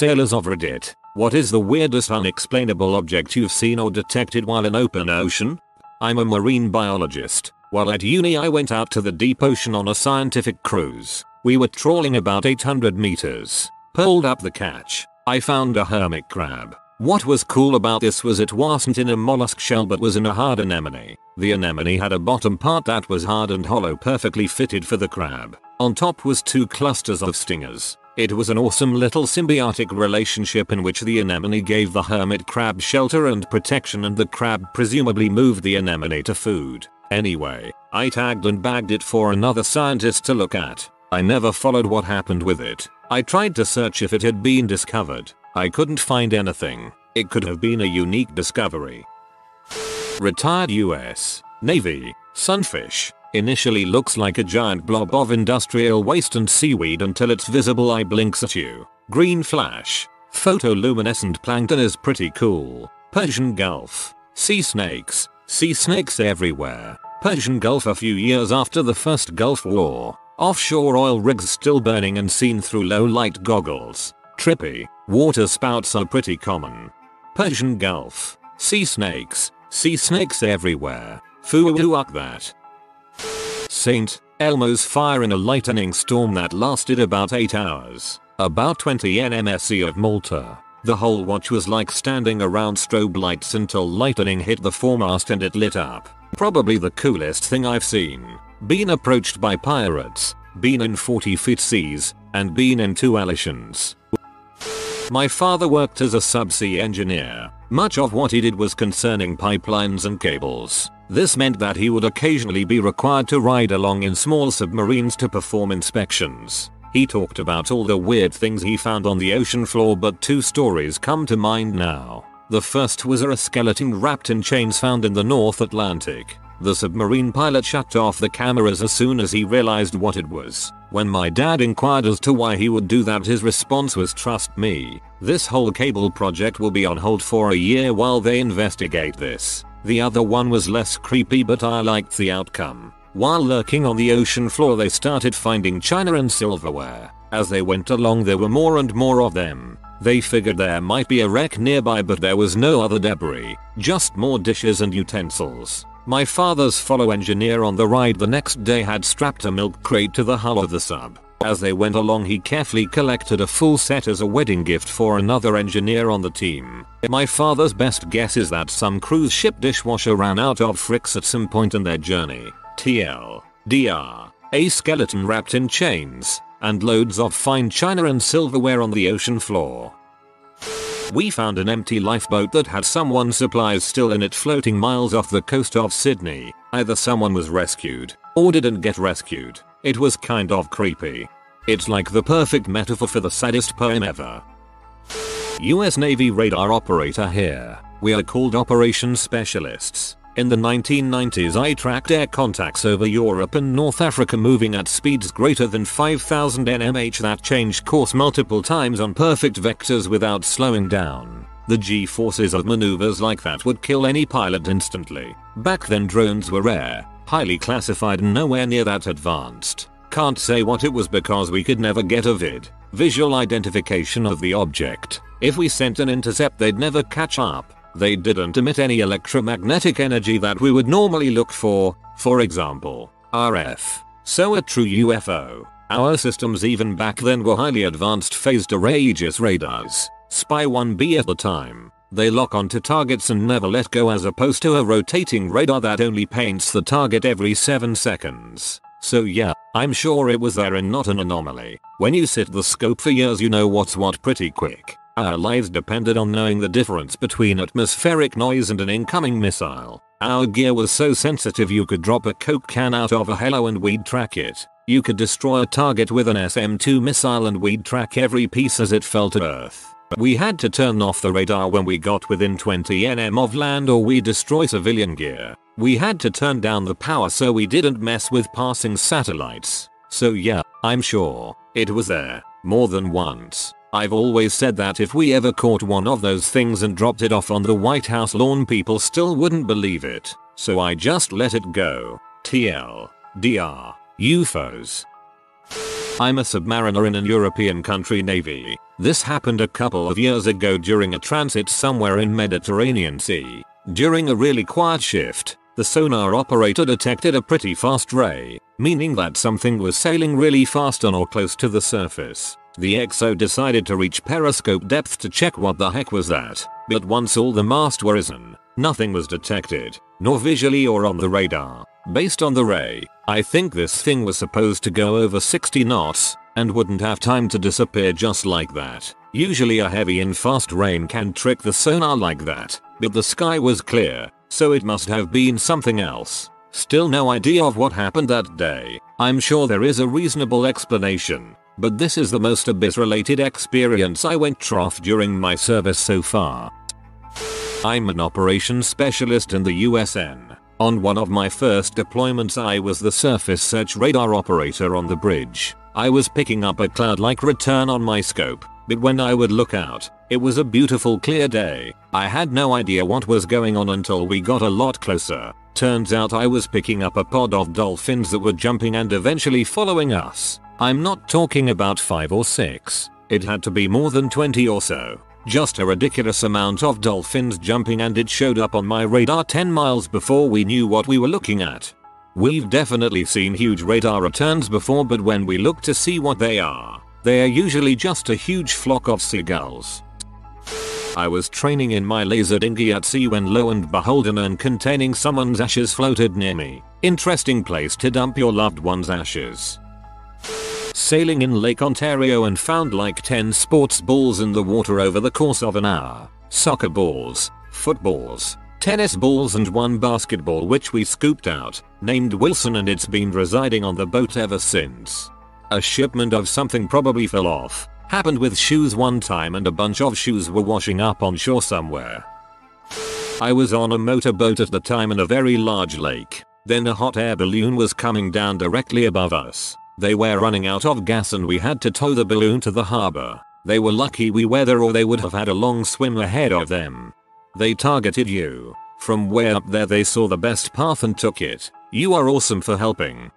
Sailors of Reddit, what is the weirdest unexplainable object you've seen or detected while in open ocean? I'm a marine biologist. While at uni I went out to the deep ocean on a scientific cruise. We were trawling about 800 meters. Pulled up the catch. I found a hermit crab. What was cool about this was it wasn't in a mollusk shell but was in a hard anemone. The anemone had a bottom part that was hard and hollow perfectly fitted for the crab. On top was two clusters of stingers. It was an awesome little symbiotic relationship in which the anemone gave the hermit crab shelter and protection and the crab presumably moved the anemone to food. Anyway, I tagged and bagged it for another scientist to look at. I never followed what happened with it. I tried to search if it had been discovered. I couldn't find anything. It could have been a unique discovery. Retired US Navy Sunfish initially looks like a giant blob of industrial waste and seaweed until its visible eye blinks at you. Green flash. Photoluminescent plankton is pretty cool. Persian Gulf. Sea snakes. Sea snakes everywhere. Persian Gulf a few years after the first Gulf War. Offshore oil rigs still burning and seen through low light goggles. Trippy. Water spouts are pretty common. Persian Gulf. Sea snakes. Sea snakes everywhere. Fuuak that. St. Elmo's fire in a lightning storm that lasted about 8 hours. About 20 NMSE of Malta. The whole watch was like standing around strobe lights until lightning hit the foremast and it lit up. Probably the coolest thing I've seen. Been approached by pirates. Been in 40 feet seas. And been in two alitions. My father worked as a subsea engineer. Much of what he did was concerning pipelines and cables. This meant that he would occasionally be required to ride along in small submarines to perform inspections. He talked about all the weird things he found on the ocean floor but two stories come to mind now. The first was a skeleton wrapped in chains found in the North Atlantic. The submarine pilot shut off the cameras as soon as he realized what it was. When my dad inquired as to why he would do that his response was trust me, this whole cable project will be on hold for a year while they investigate this. The other one was less creepy but I liked the outcome. While lurking on the ocean floor they started finding china and silverware. As they went along there were more and more of them. They figured there might be a wreck nearby but there was no other debris, just more dishes and utensils. My father's fellow engineer on the ride the next day had strapped a milk crate to the hull of the sub. As they went along he carefully collected a full set as a wedding gift for another engineer on the team. My father's best guess is that some cruise ship dishwasher ran out of fricks at some point in their journey. TL. DR. A skeleton wrapped in chains, and loads of fine china and silverware on the ocean floor. We found an empty lifeboat that had someone's supplies still in it floating miles off the coast of Sydney. Either someone was rescued, or didn't get rescued. It was kind of creepy. It's like the perfect metaphor for the saddest poem ever. US Navy radar operator here. We are called operations specialists. In the 1990s I tracked air contacts over Europe and North Africa moving at speeds greater than 5000 nmh that changed course multiple times on perfect vectors without slowing down. The g-forces of maneuvers like that would kill any pilot instantly. Back then drones were rare, highly classified and nowhere near that advanced. Can't say what it was because we could never get a vid, visual identification of the object. If we sent an intercept they'd never catch up. They didn't emit any electromagnetic energy that we would normally look for, for example, RF. So a true UFO. Our systems even back then were highly advanced phased array Aegis radars. Spy 1B at the time. They lock onto targets and never let go as opposed to a rotating radar that only paints the target every 7 seconds. So yeah, I'm sure it was there and not an anomaly. When you sit the scope for years you know what's what pretty quick. Our lives depended on knowing the difference between atmospheric noise and an incoming missile. Our gear was so sensitive you could drop a coke can out of a helo and we'd track it. You could destroy a target with an SM-2 missile and we'd track every piece as it fell to earth. We had to turn off the radar when we got within 20 nm of land or we destroy civilian gear. We had to turn down the power so we didn't mess with passing satellites. So yeah, I'm sure, it was there, more than once. I've always said that if we ever caught one of those things and dropped it off on the White House lawn people still wouldn't believe it. So I just let it go. TL. DR. UFOs. I'm a submariner in an European country navy. This happened a couple of years ago during a transit somewhere in Mediterranean Sea. During a really quiet shift, the sonar operator detected a pretty fast ray, meaning that something was sailing really fast on or close to the surface. The XO decided to reach periscope depth to check what the heck was that, but once all the mast were risen, nothing was detected, nor visually or on the radar. Based on the ray, I think this thing was supposed to go over 60 knots, and wouldn't have time to disappear just like that. Usually a heavy and fast rain can trick the sonar like that, but the sky was clear, so it must have been something else. Still no idea of what happened that day. I'm sure there is a reasonable explanation, but this is the most abyss related experience I went trough during my service so far. I'm an operations specialist in the USN. On one of my first deployments I was the surface search radar operator on the bridge. I was picking up a cloud-like return on my scope, but when I would look out, it was a beautiful clear day. I had no idea what was going on until we got a lot closer. Turns out I was picking up a pod of dolphins that were jumping and eventually following us. I'm not talking about 5 or 6. It had to be more than 20 or so. Just a ridiculous amount of dolphins jumping and it showed up on my radar 10 miles before we knew what we were looking at. We've definitely seen huge radar returns before but when we look to see what they are, they are usually just a huge flock of seagulls. I was training in my laser dinghy at sea when lo and behold an urn containing someone's ashes floated near me. Interesting place to dump your loved one's ashes. Sailing in Lake Ontario and found like 10 sports balls in the water over the course of an hour. Soccer balls, footballs, tennis balls and one basketball which we scooped out, named Wilson and it's been residing on the boat ever since. A shipment of something probably fell off. Happened with shoes one time and a bunch of shoes were washing up on shore somewhere. I was on a motorboat at the time in a very large lake. Then a hot air balloon was coming down directly above us. They were running out of gas and we had to tow the balloon to the harbor. They were lucky we were there or they would have had a long swim ahead of them. They targeted you. From way up there they saw the best path and took it. You are awesome for helping.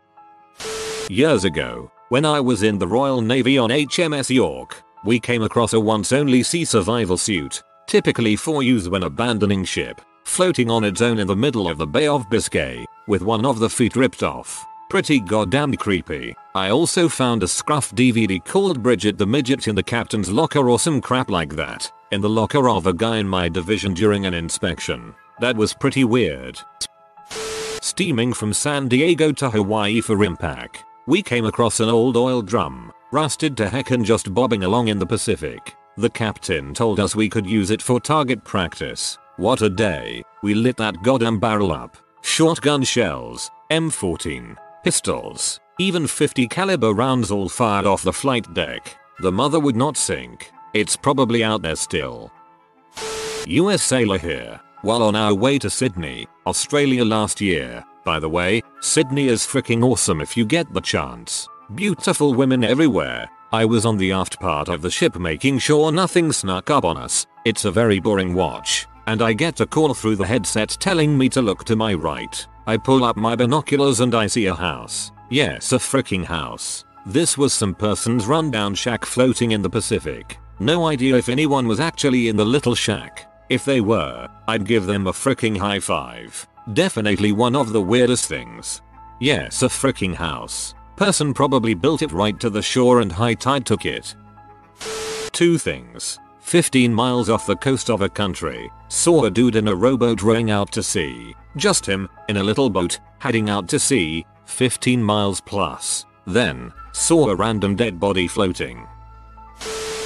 Years ago, when I was in the Royal Navy on HMS York, we came across a once only sea survival suit, typically for use when abandoning ship, floating on its own in the middle of the Bay of Biscay, with one of the feet ripped off. Pretty goddamn creepy. I also found a scruff DVD called Bridget the Midget in the captain's locker or some crap like that, in the locker of a guy in my division during an inspection. That was pretty weird. Steaming from San Diego to Hawaii for RIMPAC, we came across an old oil drum, rusted to heck and just bobbing along in the Pacific. The captain told us we could use it for target practice. What a day. We lit that goddamn barrel up. Shotgun shells, M14, pistols, even 50 caliber rounds all fired off the flight deck. The mother would not sink. It's probably out there still. US sailor here. While on our way to Sydney, Australia last year. By the way, Sydney is freaking awesome if you get the chance. Beautiful women everywhere. I was on the aft part of the ship making sure nothing snuck up on us. It's a very boring watch. And I get a call through the headset telling me to look to my right. I pull up my binoculars and I see a house. Yes, a freaking house. This was some person's rundown shack floating in the Pacific. No idea if anyone was actually in the little shack. If they were, I'd give them a freaking high five. Definitely one of the weirdest things. Yes, a freaking house. Person probably built it right to the shore and high tide took it. Two things. 15 miles off the coast of a country, saw a dude in a rowboat rowing out to sea. Just him, in a little boat, heading out to sea, 15 miles plus. Then, saw a random dead body floating.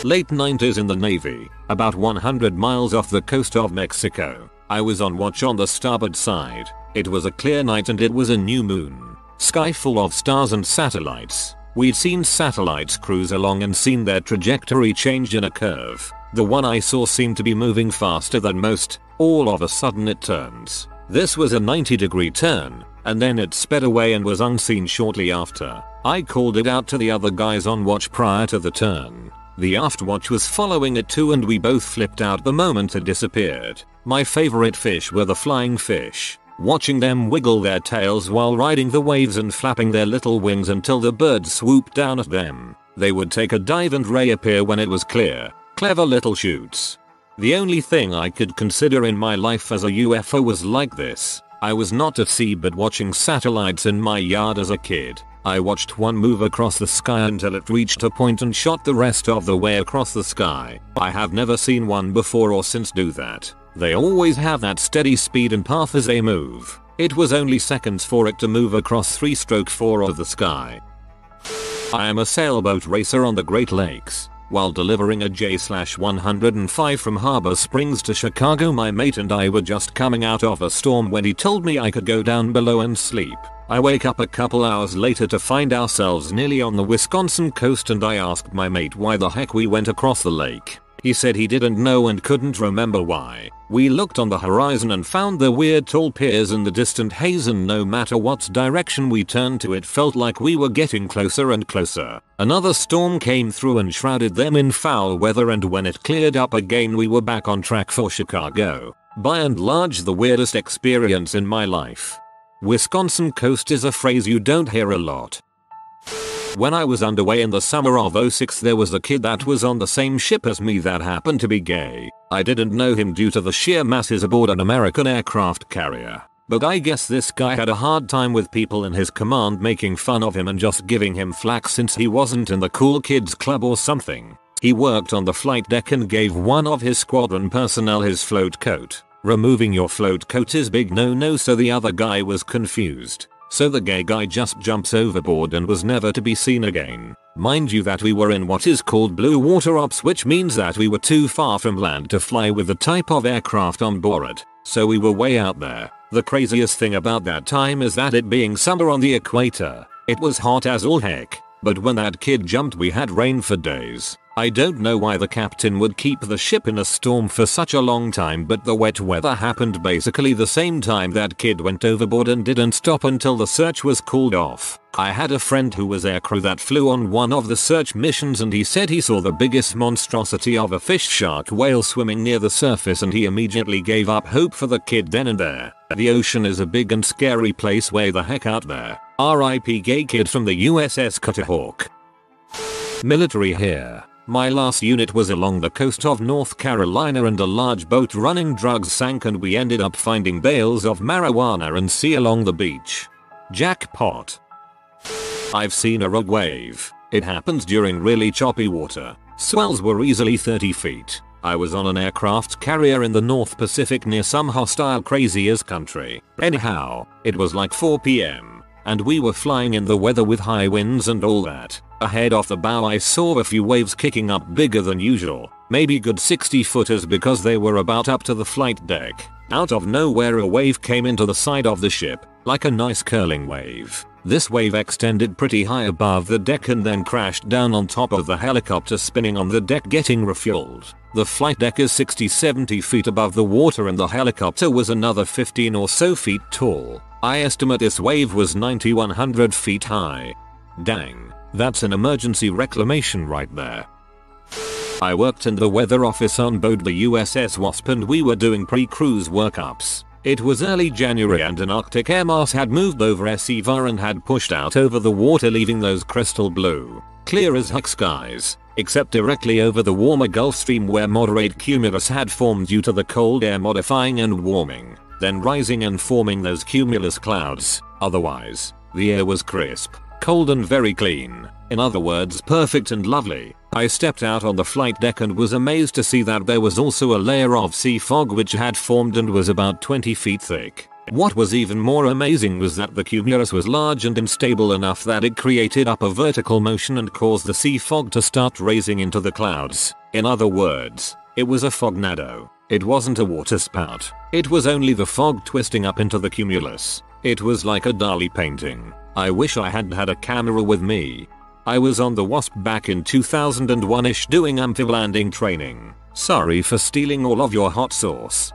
Late 90s in the Navy, about 100 miles off the coast of Mexico. I was on watch on the starboard side. It was a clear night and it was a new moon. Sky full of stars and satellites. We'd seen satellites cruise along and seen their trajectory change in a curve. The one I saw seemed to be moving faster than most, all of a sudden it turns. This was a 90 degree turn, and then it sped away and was unseen shortly after. I called it out to the other guys on watch prior to the turn. The aft watch was following it too and we both flipped out the moment it disappeared. My favorite fish were the flying fish. Watching them wiggle their tails while riding the waves and flapping their little wings until the bird swooped down at them. They would take a dive and reappear when it was clear. Clever little shoots. The only thing I could consider in my life as a UFO was like this. I was not at sea but watching satellites in my yard as a kid. I watched one move across the sky until it reached a point and shot the rest of the way across the sky. I have never seen one before or since do that. They always have that steady speed and path as they move. It was only seconds for it to move across 3 stroke 4 of the sky. I am a sailboat racer on the Great Lakes. While delivering a J-105 from Harbor Springs to Chicago my mate and I were just coming out of a storm when he told me I could go down below and sleep. I wake up a couple hours later to find ourselves nearly on the Wisconsin coast and I asked my mate why the heck we went across the lake. He said he didn't know and couldn't remember why. We looked on the horizon and found the weird tall piers in the distant haze and no matter what direction we turned to it felt like we were getting closer and closer. Another storm came through and shrouded them in foul weather and when it cleared up again we were back on track for Chicago. By and large the weirdest experience in my life. Wisconsin coast is a phrase you don't hear a lot. When I was underway in the summer of 06 there was a kid that was on the same ship as me that happened to be gay. I didn't know him due to the sheer masses aboard an American aircraft carrier. But I guess this guy had a hard time with people in his command making fun of him and just giving him flack since he wasn't in the cool kids club or something. He worked on the flight deck and gave one of his squadron personnel his float coat. Removing your float coat is big no no so the other guy was confused. So the gay guy just jumps overboard and was never to be seen again. Mind you that we were in what is called blue water ops which means that we were too far from land to fly with the type of aircraft on board. So we were way out there. The craziest thing about that time is that it being summer on the equator, it was hot as all heck. But when that kid jumped we had rain for days. I don't know why the captain would keep the ship in a storm for such a long time but the wet weather happened basically the same time that kid went overboard and didn't stop until the search was called off. I had a friend who was aircrew that flew on one of the search missions and he said he saw the biggest monstrosity of a fish shark whale swimming near the surface and he immediately gave up hope for the kid then and there. The ocean is a big and scary place way the heck out there. RIP gay kid from the USS Kitty Hawk. Military here. My last unit was along the coast of North Carolina and a large boat running drugs sank and we ended up finding bales of marijuana and sea along the beach. Jackpot. I've seen a rogue wave. It happens during really choppy water. Swells were easily 30 feet. I was on an aircraft carrier in the North Pacific near some hostile crazy as country. Anyhow, it was like 4pm. And we were flying in the weather with high winds and all that. Ahead off the bow I saw a few waves kicking up bigger than usual, maybe good 60 footers because they were about up to the flight deck. Out of nowhere a wave came into the side of the ship, like a nice curling wave. This wave extended pretty high above the deck and then crashed down on top of the helicopter spinning on the deck getting refueled. The flight deck is 60-70 feet above the water and the helicopter was another 15 or so feet tall. I estimate this wave was 90-100 feet high. Dang. That's an emergency reclamation right there. I worked in the weather office on board the USS Wasp and we were doing pre-cruise workups. It was early January and an Arctic air mass had moved over SEVA and had pushed out over the water leaving those crystal blue, clear as heck skies, except directly over the warmer Gulf Stream where moderate cumulus had formed due to the cold air modifying and warming, then rising and forming those cumulus clouds. Otherwise, the air was crisp, cold and very clean. In other words perfect and lovely. I stepped out on the flight deck and was amazed to see that there was also a layer of sea fog which had formed and was about 20 feet thick. What was even more amazing was that the cumulus was large and unstable enough that it created up a vertical motion and caused the sea fog to start raising into the clouds. In other words, it was a fognado. It wasn't a waterspout. It was only the fog twisting up into the cumulus. It was like a Dali painting. I wish I had had a camera with me. I was on the Wasp back in 2001ish doing amphib landing training. Sorry for stealing all of your hot sauce.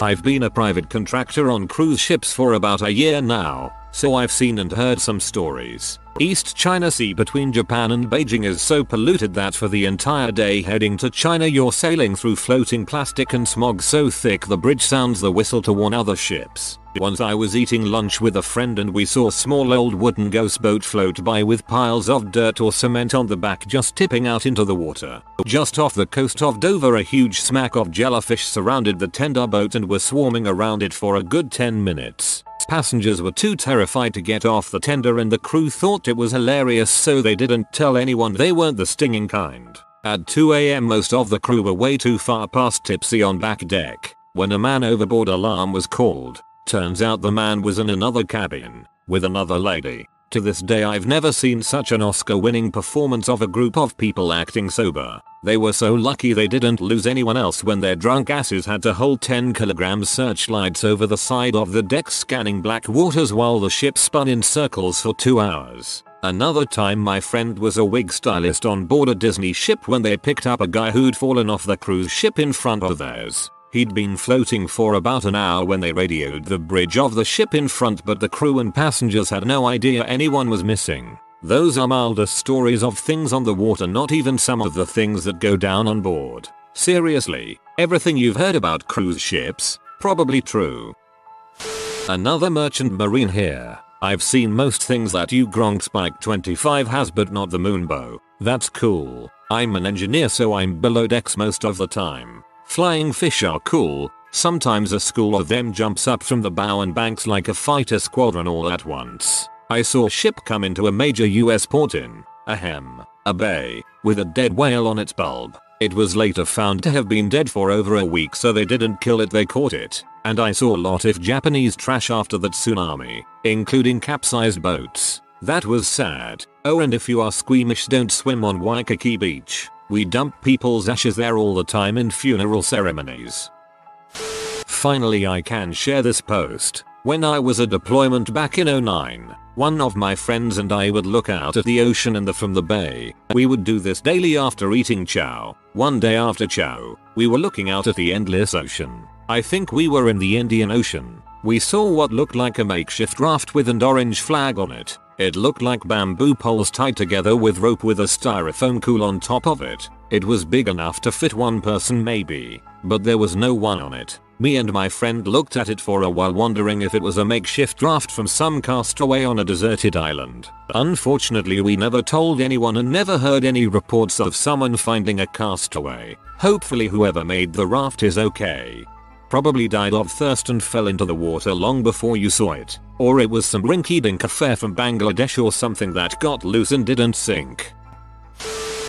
I've been a private contractor on cruise ships for about a year now, so I've seen and heard some stories. East China Sea between Japan and Beijing is so polluted that for the entire day heading to China you're sailing through floating plastic and smog so thick the bridge sounds the whistle to warn other ships. Once I was eating lunch with a friend and we saw a small old wooden ghost boat float by with piles of dirt or cement on the back just tipping out into the water. Just off the coast of Dover a huge smack of jellyfish surrounded the tender boat and were swarming around it for a good 10 minutes. Passengers were too terrified to get off the tender and the crew thought it was hilarious so they didn't tell anyone they weren't the stinging kind. At 2am most of the crew were way too far past tipsy on back deck when a man overboard alarm was called. Turns out the man was in another cabin with another lady. To this day I've never seen such an Oscar winning performance of a group of people acting sober. They were so lucky they didn't lose anyone else when their drunk asses had to hold 10 kilogram searchlights over the side of the deck scanning black waters while the ship spun in circles for 2 hours. Another time my friend was a wig stylist on board a Disney ship when they picked up a guy who'd fallen off the cruise ship in front of theirs. He'd been floating for about an hour when they radioed the bridge of the ship in front but the crew and passengers had no idea anyone was missing. Those are milder stories of things on the water not even some of the things that go down on board. Seriously, everything you've heard about cruise ships, probably true. Another merchant marine here. I've seen most things that you Gronk Spike 25 has but not the moonbow. That's cool. I'm an engineer so I'm below decks most of the time. Flying fish are cool, sometimes a school of them jumps up from the bow and banks like a fighter squadron all at once. I saw a ship come into a major US port in, ahem, a bay, with a dead whale on its bulb. It was later found to have been dead for over a week so they didn't kill it they caught it. And I saw a lot of Japanese trash after that tsunami, including capsized boats. That was sad. Oh and if you are squeamish don't swim on Waikiki Beach. We dump people's ashes there all the time in funeral ceremonies. Finally I can share this post. When I was a deployment back in 09, one of my friends and I would look out at the ocean and the from the bay. We would do this daily after eating chow. One day after chow, we were looking out at the endless ocean. I think we were in the Indian Ocean. We saw what looked like a makeshift raft with an orange flag on it. It looked like bamboo poles tied together with rope with a styrofoam cool on top of it. It was big enough to fit one person maybe, but there was no one on it. Me and my friend looked at it for a while wondering if it was a makeshift raft from some castaway on a deserted island. Unfortunately we never told anyone and never heard any reports of someone finding a castaway. Hopefully whoever made the raft is okay probably died of thirst and fell into the water long before you saw it. Or it was some rinky-dink affair from Bangladesh or something that got loose and didn't sink.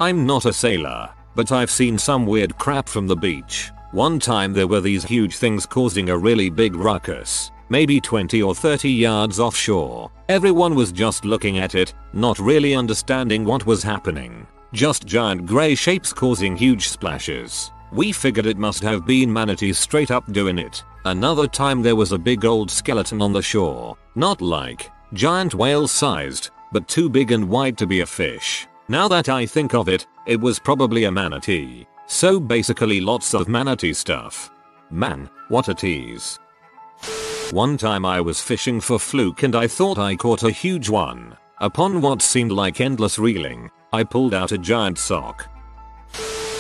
I'm not a sailor, but I've seen some weird crap from the beach. One time there were these huge things causing a really big ruckus, maybe 20 or 30 yards offshore. Everyone was just looking at it, not really understanding what was happening. Just giant grey shapes causing huge splashes. We figured it must have been manatees straight up doing it. Another time there was a big old skeleton on the shore. Not like giant whale sized, but too big and wide to be a fish. Now that I think of it, it was probably a manatee. So basically lots of manatee stuff. Man, what a tease. One time I was fishing for fluke and I thought I caught a huge one. Upon what seemed like endless reeling, I pulled out a giant sock.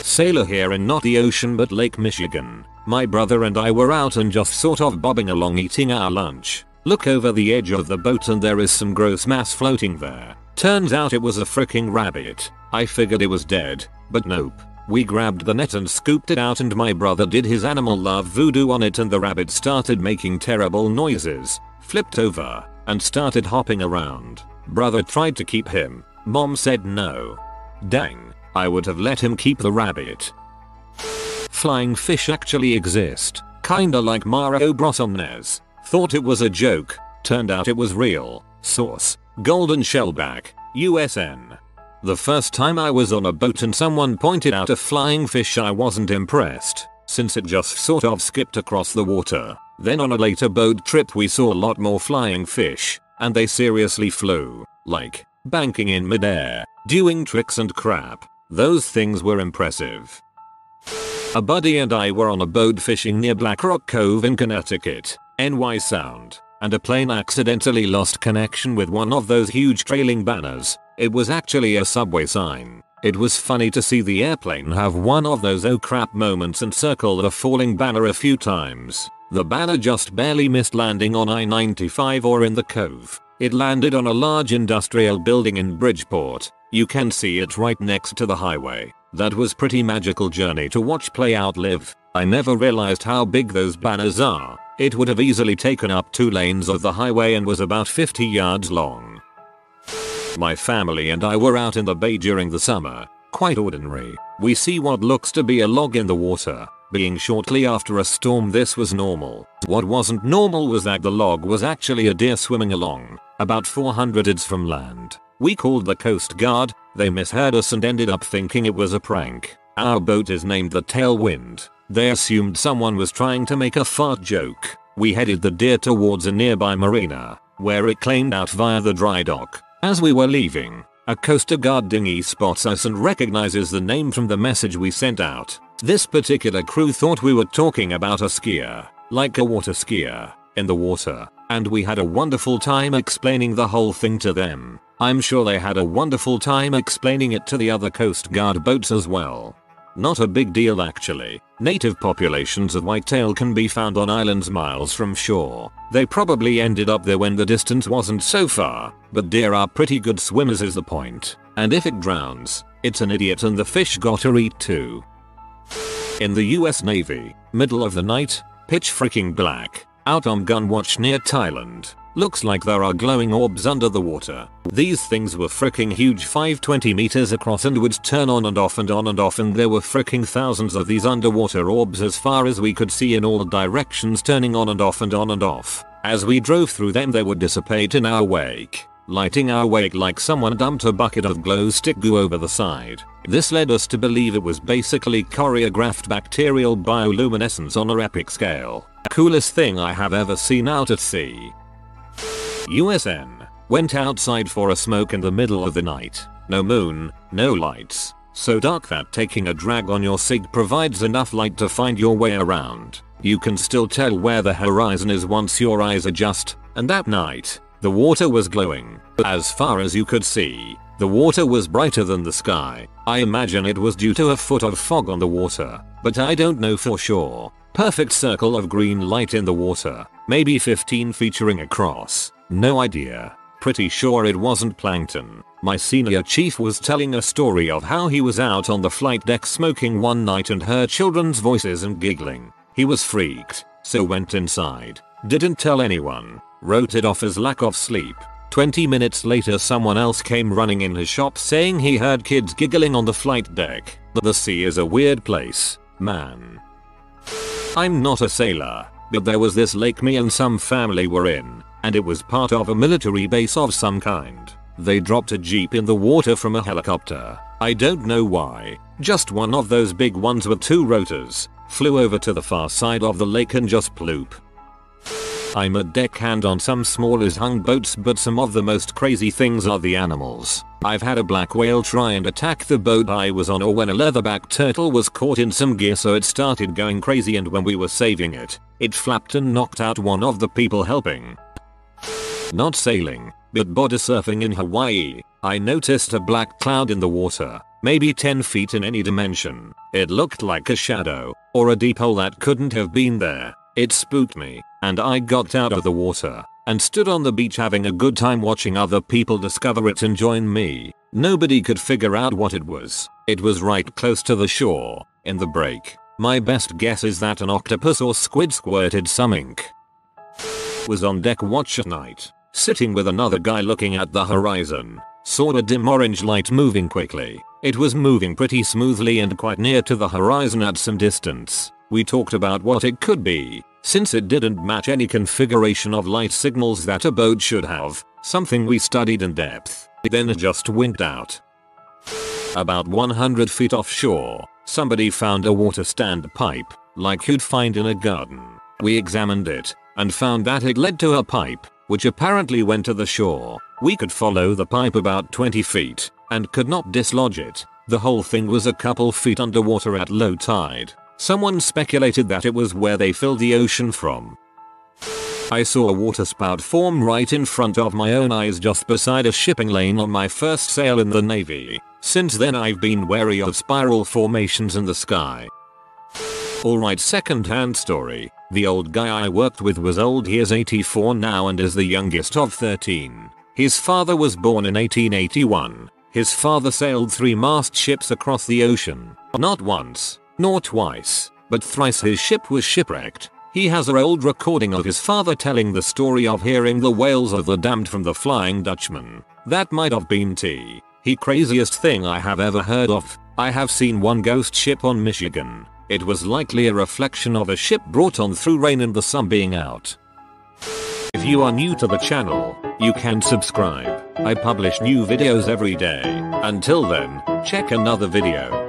Sailor here in not the ocean but Lake Michigan. My brother and I were out and just sort of bobbing along eating our lunch. Look over the edge of the boat and there is some gross mass floating there. Turns out it was a freaking rabbit. I figured it was dead, but nope. We grabbed the net and scooped it out and my brother did his animal love voodoo on it and the rabbit started making terrible noises, flipped over, and started hopping around. Brother tried to keep him. Mom said no. Dang. I would have let him keep the rabbit. Flying fish actually exist, kinda like Mario Bros on NES. Thought it was a joke, turned out it was real. Source, Golden Shellback, USN. The first time I was on a boat and someone pointed out a flying fish I wasn't impressed, since it just sort of skipped across the water. Then on a later boat trip we saw a lot more flying fish, and they seriously flew, like, banking in midair, doing tricks and crap. Those things were impressive. A buddy and I were on a boat fishing near Black Rock Cove in Connecticut, NY Sound, and a plane accidentally lost connection with one of those huge trailing banners. It was actually a subway sign. It was funny to see the airplane have one of those oh crap moments and circle the falling banner a few times. The banner just barely missed landing on I-95 or in the cove. It landed on a large industrial building in Bridgeport. You can see it right next to the highway. That was pretty magical journey to watch play out live. I never realized how big those banners are. It would have easily taken up two lanes of the highway and was about 50 yards long. My family and I were out in the bay during the summer. Quite ordinary. We see what looks to be a log in the water. Being shortly after a storm this was normal. What wasn't normal was that the log was actually a deer swimming along, about 400 yards from land. We called the Coast Guard, they misheard us and ended up thinking it was a prank. Our boat is named the Tailwind. They assumed someone was trying to make a fart joke. We headed the deer towards a nearby marina, where it claimed out via the dry dock. As we were leaving, a Coast Guard dinghy spots us and recognizes the name from the message we sent out. This particular crew thought we were talking about a skier, like a water skier, in the water, and we had a wonderful time explaining the whole thing to them. I'm sure they had a wonderful time explaining it to the other Coast Guard boats as well. Not a big deal actually. Native populations of whitetail can be found on islands miles from shore. They probably ended up there when the distance wasn't so far, but deer are pretty good swimmers is the point. And if it drowns, it's an idiot and the fish gotta eat too. In the US Navy, middle of the night, pitch freaking black, out on gun watch near Thailand. Looks like there are glowing orbs under the water. These things were freaking huge 520 meters across and would turn on and off and on and off and there were freaking thousands of these underwater orbs as far as we could see in all directions turning on and off and on and off. As we drove through them they would dissipate in our wake, lighting our wake like someone dumped a bucket of glow stick goo over the side. This led us to believe it was basically choreographed bacterial bioluminescence on a epic scale. Coolest thing I have ever seen out at sea. USN. Went outside for a smoke in the middle of the night. No moon, no lights. So dark that taking a drag on your cig provides enough light to find your way around. You can still tell where the horizon is once your eyes adjust, and that night, the water was glowing. As far as you could see, the water was brighter than the sky. I imagine it was due to a foot of fog on the water, but I don't know for sure. Perfect circle of green light in the water, maybe 15 featuring across. No idea. Pretty sure it wasn't plankton. My senior chief was telling a story of how he was out on the flight deck smoking one night and heard children's voices and giggling. He was freaked, so went inside. Didn't tell anyone. Wrote it off as lack of sleep. 20 minutes later someone else came running in his shop saying he heard kids giggling on the flight deck. But the sea is a weird place, man. I'm not a sailor, but there was this lake me and some family were in, and it was part of a military base of some kind. They dropped a jeep in the water from a helicopter. I don't know why. Just one of those big ones with two rotors. Flew over to the far side of the lake and just ploop. I'm a deckhand on some smaller hung boats but some of the most crazy things are the animals. I've had a black whale try and attack the boat I was on or when a leatherback turtle was caught in some gear so it started going crazy and when we were saving it, it flapped and knocked out one of the people helping. Not sailing, but body surfing in Hawaii. I noticed a black cloud in the water, maybe 10 feet in any dimension. It looked like a shadow, or a deep hole that couldn't have been there. It spooked me, and I got out of the water and stood on the beach having a good time watching other people discover it and join me. Nobody could figure out what it was. It was right close to the shore, in the break. My best guess is that an octopus or squid squirted some ink. Was on deck watch at night, sitting with another guy looking at the horizon. Saw a dim orange light moving quickly. It was moving pretty smoothly and quite near to the horizon at some distance. We talked about what it could be, since it didn't match any configuration of light signals that a boat should have, something we studied in depth. Then just winked out. About 100 feet offshore, somebody found a water stand pipe, like you'd find in a garden. We examined it, and found that it led to a pipe, which apparently went to the shore. We could follow the pipe about 20 feet, and could not dislodge it. The whole thing was a couple feet underwater at low tide. Someone speculated that it was where they filled the ocean from. I saw a waterspout form right in front of my own eyes just beside a shipping lane on my first sail in the Navy. Since then I've been wary of spiral formations in the sky. Alright second hand story. The old guy I worked with was old he is 84 now and is the youngest of 13. His father was born in 1881. His father sailed three mast ships across the ocean. Not once, nor twice, but thrice his ship was shipwrecked. He has a old recording of his father telling the story of hearing the wails of the damned from the Flying Dutchman. That might have been T. He craziest thing I have ever heard of. I have seen one ghost ship on Michigan. It was likely a reflection of a ship brought on through rain and the sun being out. If you are new to the channel, you can subscribe. I publish new videos every day. Until then, check another video.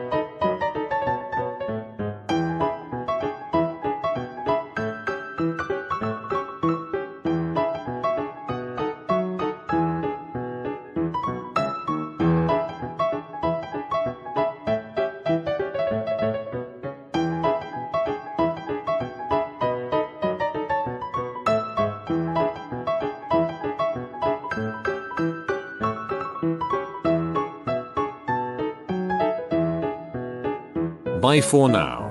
Bye for now.